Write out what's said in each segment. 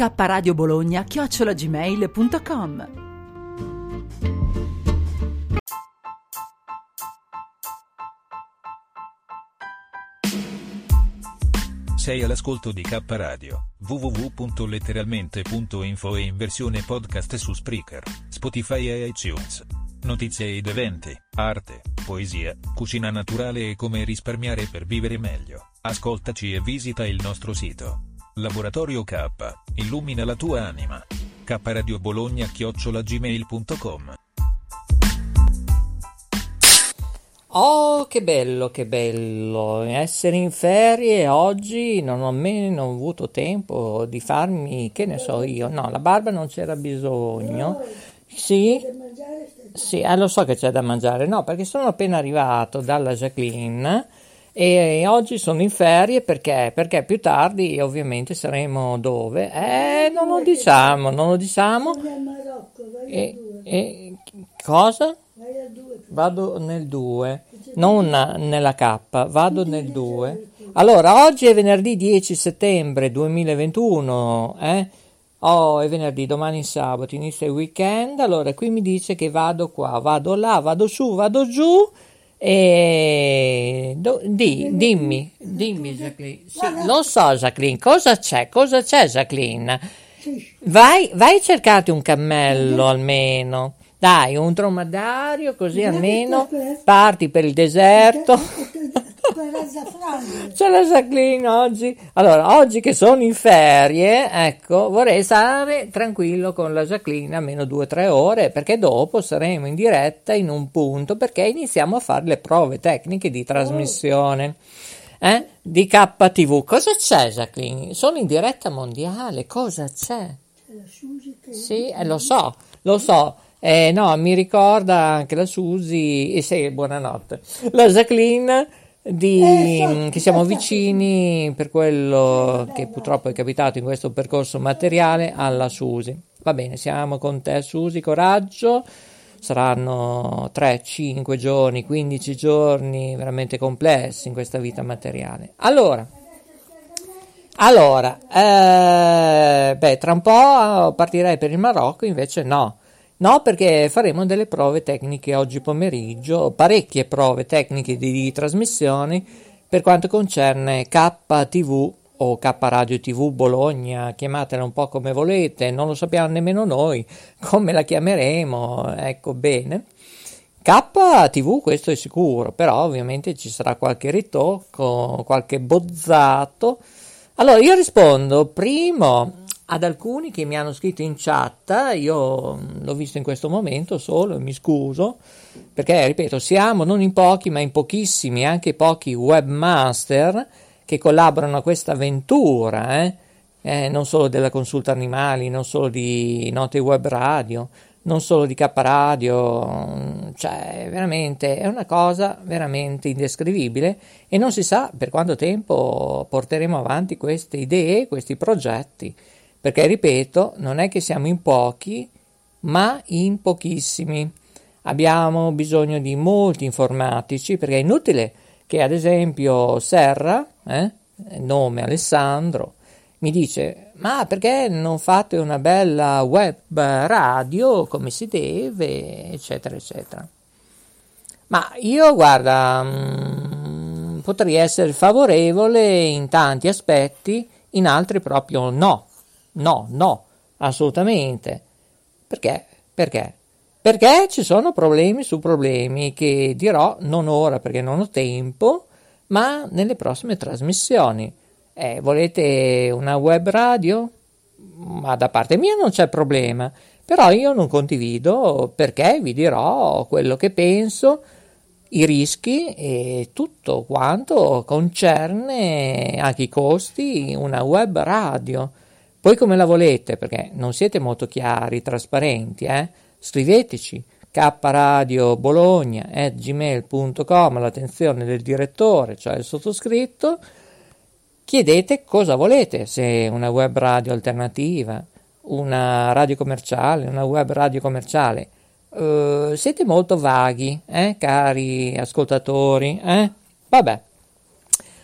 K Radio Bologna chiocciolagmail.com Sei all'ascolto di K Radio, www.letteralmente.info e in versione podcast su Spreaker, Spotify e iTunes. Notizie ed eventi, arte, poesia, cucina naturale e come risparmiare per vivere meglio. Ascoltaci e visita il nostro sito. Laboratorio K, illumina la tua anima. K Radio Bologna chiocciolagmail.com Oh, che bello, che bello essere in ferie oggi. Non ho nemmeno avuto tempo di farmi, che ne so io. No, la barba non c'era bisogno. Sì, sì, eh, lo so che c'è da mangiare. No, perché sono appena arrivato dalla Jacqueline e oggi sono in ferie perché? Perché più tardi ovviamente saremo dove? Eh, non lo diciamo, non lo diciamo. E, e cosa? Vado nel 2, non nella K, vado nel 2. Allora, oggi è venerdì 10 settembre 2021, eh? Oh, è venerdì, domani è sabato, inizia il weekend. Allora, qui mi dice che vado qua, vado là, vado su, vado giù. E do, di, dimmi, dimmi Jacqueline. Sì, lo so Jacqueline, cosa c'è? Cosa c'è Jacqueline? Vai, vai a cercare un cammello almeno. Dai, un dromedario così almeno parti per il deserto. C'è la Jacqueline oggi. Allora, oggi che sono in ferie, ecco, vorrei stare tranquillo con la Jacqueline almeno due o tre ore, perché dopo saremo in diretta in un punto, perché iniziamo a fare le prove tecniche di trasmissione. Eh? Di KTV. Cosa c'è, Jacqueline? Sono in diretta mondiale, cosa c'è? Sì, eh, lo so, lo so. Eh, no, mi ricorda anche la Susi, e sì, buonanotte, la Jacqueline, di, eh, che siamo vicini per quello che purtroppo è capitato in questo percorso materiale alla Susi. Va bene, siamo con te Susi, coraggio, saranno 3, 5 giorni, 15 giorni veramente complessi in questa vita materiale. Allora, allora eh, beh, tra un po' partirei per il Marocco, invece no No, perché faremo delle prove tecniche oggi pomeriggio, parecchie prove tecniche di, di trasmissione per quanto concerne KTV o K Radio TV Bologna, chiamatela un po' come volete, non lo sappiamo nemmeno noi come la chiameremo, ecco bene. KTV questo è sicuro, però ovviamente ci sarà qualche ritocco, qualche bozzato. Allora io rispondo primo ad alcuni che mi hanno scritto in chat, io l'ho visto in questo momento solo e mi scuso, perché ripeto, siamo non in pochi ma in pochissimi, anche pochi webmaster che collaborano a questa avventura, eh? Eh, non solo della consulta animali, non solo di Note Web Radio, non solo di K Radio, cioè veramente è una cosa veramente indescrivibile e non si sa per quanto tempo porteremo avanti queste idee, questi progetti perché ripeto, non è che siamo in pochi, ma in pochissimi. Abbiamo bisogno di molti informatici, perché è inutile che ad esempio Serra, eh, nome Alessandro, mi dice ma perché non fate una bella web radio come si deve, eccetera, eccetera. Ma io, guarda, mh, mm, potrei essere favorevole in tanti aspetti, in altri proprio no. No, no, assolutamente. Perché? Perché? Perché ci sono problemi su problemi che dirò non ora perché non ho tempo, ma nelle prossime trasmissioni. Eh, volete una web radio? Ma da parte mia non c'è problema, però io non condivido perché vi dirò quello che penso, i rischi e tutto quanto concerne anche i costi una web radio Poi come la volete? Perché non siete molto chiari, trasparenti, eh? Scriveteci kradiobologna.gmail.com all'attenzione del direttore, cioè il sottoscritto, chiedete cosa volete, se una web radio alternativa, una radio commerciale, una web radio commerciale. Uh, siete molto vaghi, eh, cari ascoltatori, eh? Vabbè.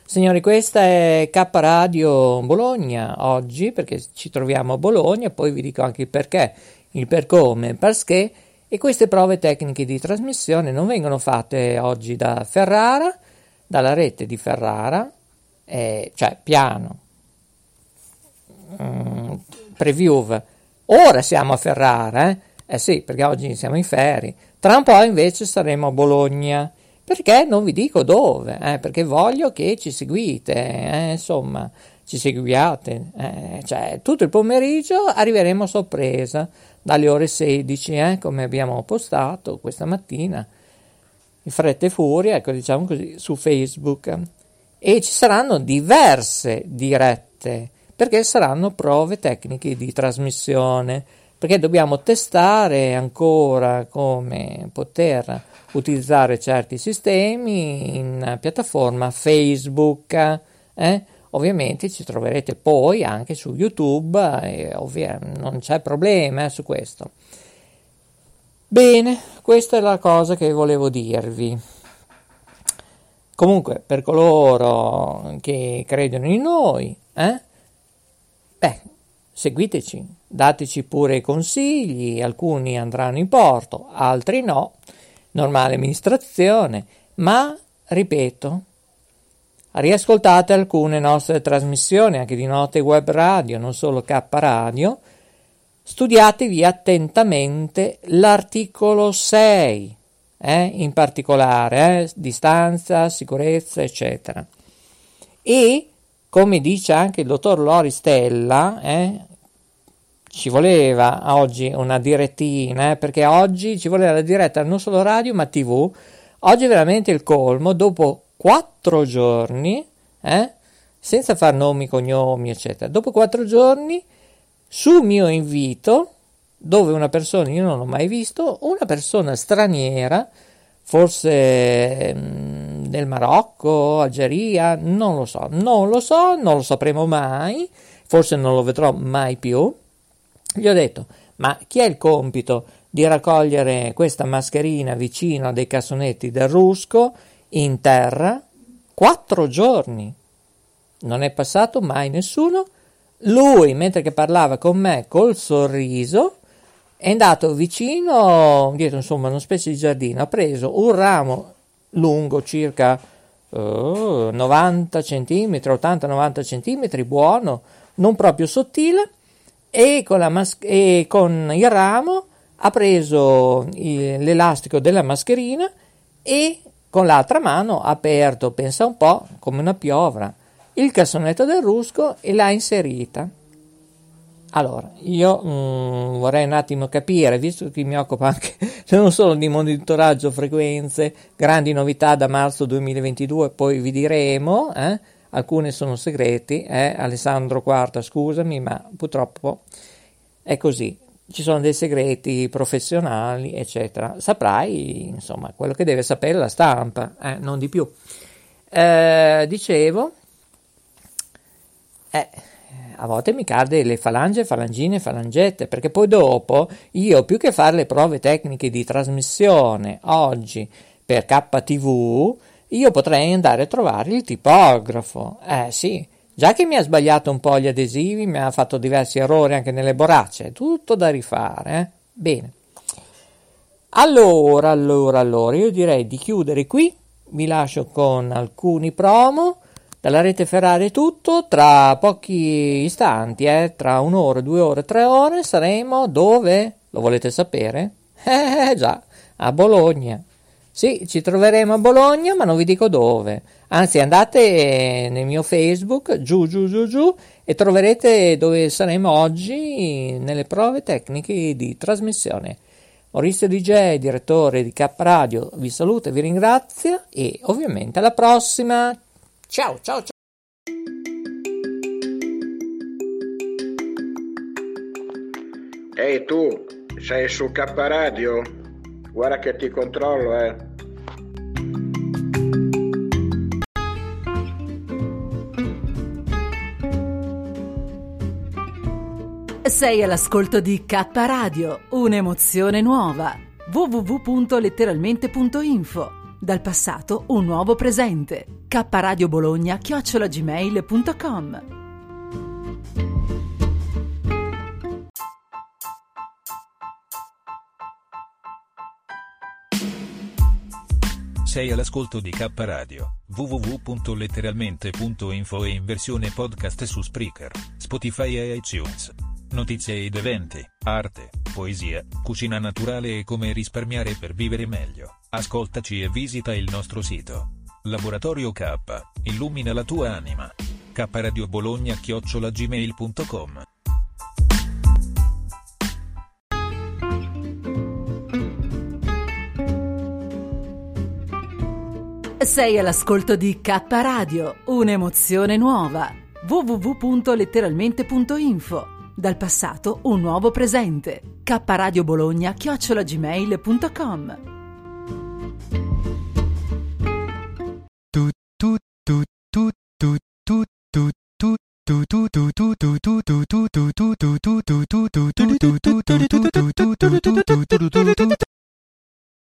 Signori, questa è K Radio Bologna oggi perché ci troviamo a Bologna, poi vi dico anche il perché, il per come, il perché e queste prove tecniche di trasmissione non vengono fatte oggi da Ferrara, dalla rete di Ferrara, eh, cioè piano, mm, preview. Ora siamo a Ferrara, eh? eh sì, perché oggi siamo in ferie. Tra un po' invece saremo a Bologna. Perché non vi dico dove, eh? perché voglio che ci seguite, eh? insomma, ci seguiate. Eh? Cioè, tutto il pomeriggio arriveremo a sorpresa dalle ore 16, eh? come abbiamo postato questa mattina, in fretta e furia, ecco, diciamo così, su Facebook. E ci saranno diverse dirette, perché saranno prove tecniche di trasmissione, perché dobbiamo testare ancora come poter utilizzare certi sistemi in piattaforma Facebook. Eh? Ovviamente ci troverete poi anche su YouTube e ovvia, non c'è problema eh, su questo. Bene, questa è la cosa che volevo dirvi. Comunque, per coloro che credono in noi, eh? beh, seguiteci, dateci pure consigli, alcuni andranno in porto, altri no. Normale amministrazione, ma, ripeto, riascoltate alcune nostre trasmissioni, anche di note web radio, non solo K radio, studiatevi attentamente l'articolo 6, eh, in particolare, eh, distanza, sicurezza, eccetera. E, come dice anche il dottor Loristella, eh, ci voleva oggi una direttina, eh, perché oggi ci voleva la diretta non solo radio ma tv. Oggi è veramente il colmo, dopo quattro giorni, eh, senza far nomi, cognomi, eccetera, dopo quattro giorni, su mio invito, dove una persona, io non l'ho mai visto, una persona straniera, forse mm, del Marocco, Algeria, non lo so, non lo so, non lo sapremo mai, forse non lo vedrò mai più, gli ho detto, ma chi ha il compito di raccogliere questa mascherina vicino a dei cassonetti del Rusco in terra? Quattro giorni. Non è passato mai nessuno. Lui, mentre che parlava con me col sorriso, è andato vicino, dietro insomma una specie di giardino, ha preso un ramo lungo circa oh, 90 cm, 80-90 cm, buono, non proprio sottile, e con, mas- e con il ramo ha preso il, l'elastico della mascherina e con l'altra mano ha aperto, pensa un po', come una piovra, il cassonetto del rusco e l'ha inserita. Allora, io mm, vorrei un attimo capire, visto che mi occupa anche non solo di monitoraggio frequenze, grandi novità da marzo 2022, poi vi diremo, eh, alcune sono segreti, eh? Alessandro Quarta, scusami, ma purtroppo è così. Ci sono dei segreti professionali, eccetera. Saprai, insomma, quello che deve sapere la stampa, eh? non di più. Eh, dicevo, eh, a volte mi cade le falange, falangine, falangette, perché poi dopo io più che fare le prove tecniche di trasmissione oggi per KTV, io potrei andare a trovare il tipografo. Eh sì, già che mi ha sbagliato un po' gli adesivi, mi ha fatto diversi errori anche nelle borracce, tutto da rifare. Eh? Bene. Allora, allora, allora, io direi di chiudere qui. Vi lascio con alcuni promo. Dalla rete Ferrari è tutto. Tra pochi istanti, eh, tra un'ora, due ore, tre ore, saremo dove? Lo volete sapere? Eh già, a Bologna. Sì, ci troveremo a Bologna, ma non vi dico dove. Anzi, andate nel mio Facebook, giù, giù, giù, giù, e troverete dove saremo oggi nelle prove tecniche di trasmissione. Maurizio DJ, direttore di K Radio, vi saluta vi ringrazia e ovviamente alla prossima. Ciao, ciao, ciao. Ehi tu, sei su K Radio? Guarda che ti controllo, eh. Sei all'ascolto di K Radio, un'emozione nuova. www.letteralmente.info Dal passato un nuovo presente. K Radio Bologna chiocciolagmail.com Sei all'ascolto di K Radio, www.letteralmente.info e in versione podcast su Spreaker, Spotify e iTunes. Notizie ed eventi, arte, poesia, cucina naturale e come risparmiare per vivere meglio. Ascoltaci e visita il nostro sito. Laboratorio K, illumina la tua anima. K Radio Bologna chiocciolagmail.com Sei all'ascolto di K Radio, un'emozione nuova. www.letteralmente.info Dal passato un nuovo presente. K Radio Bologna chiocciolagmail.com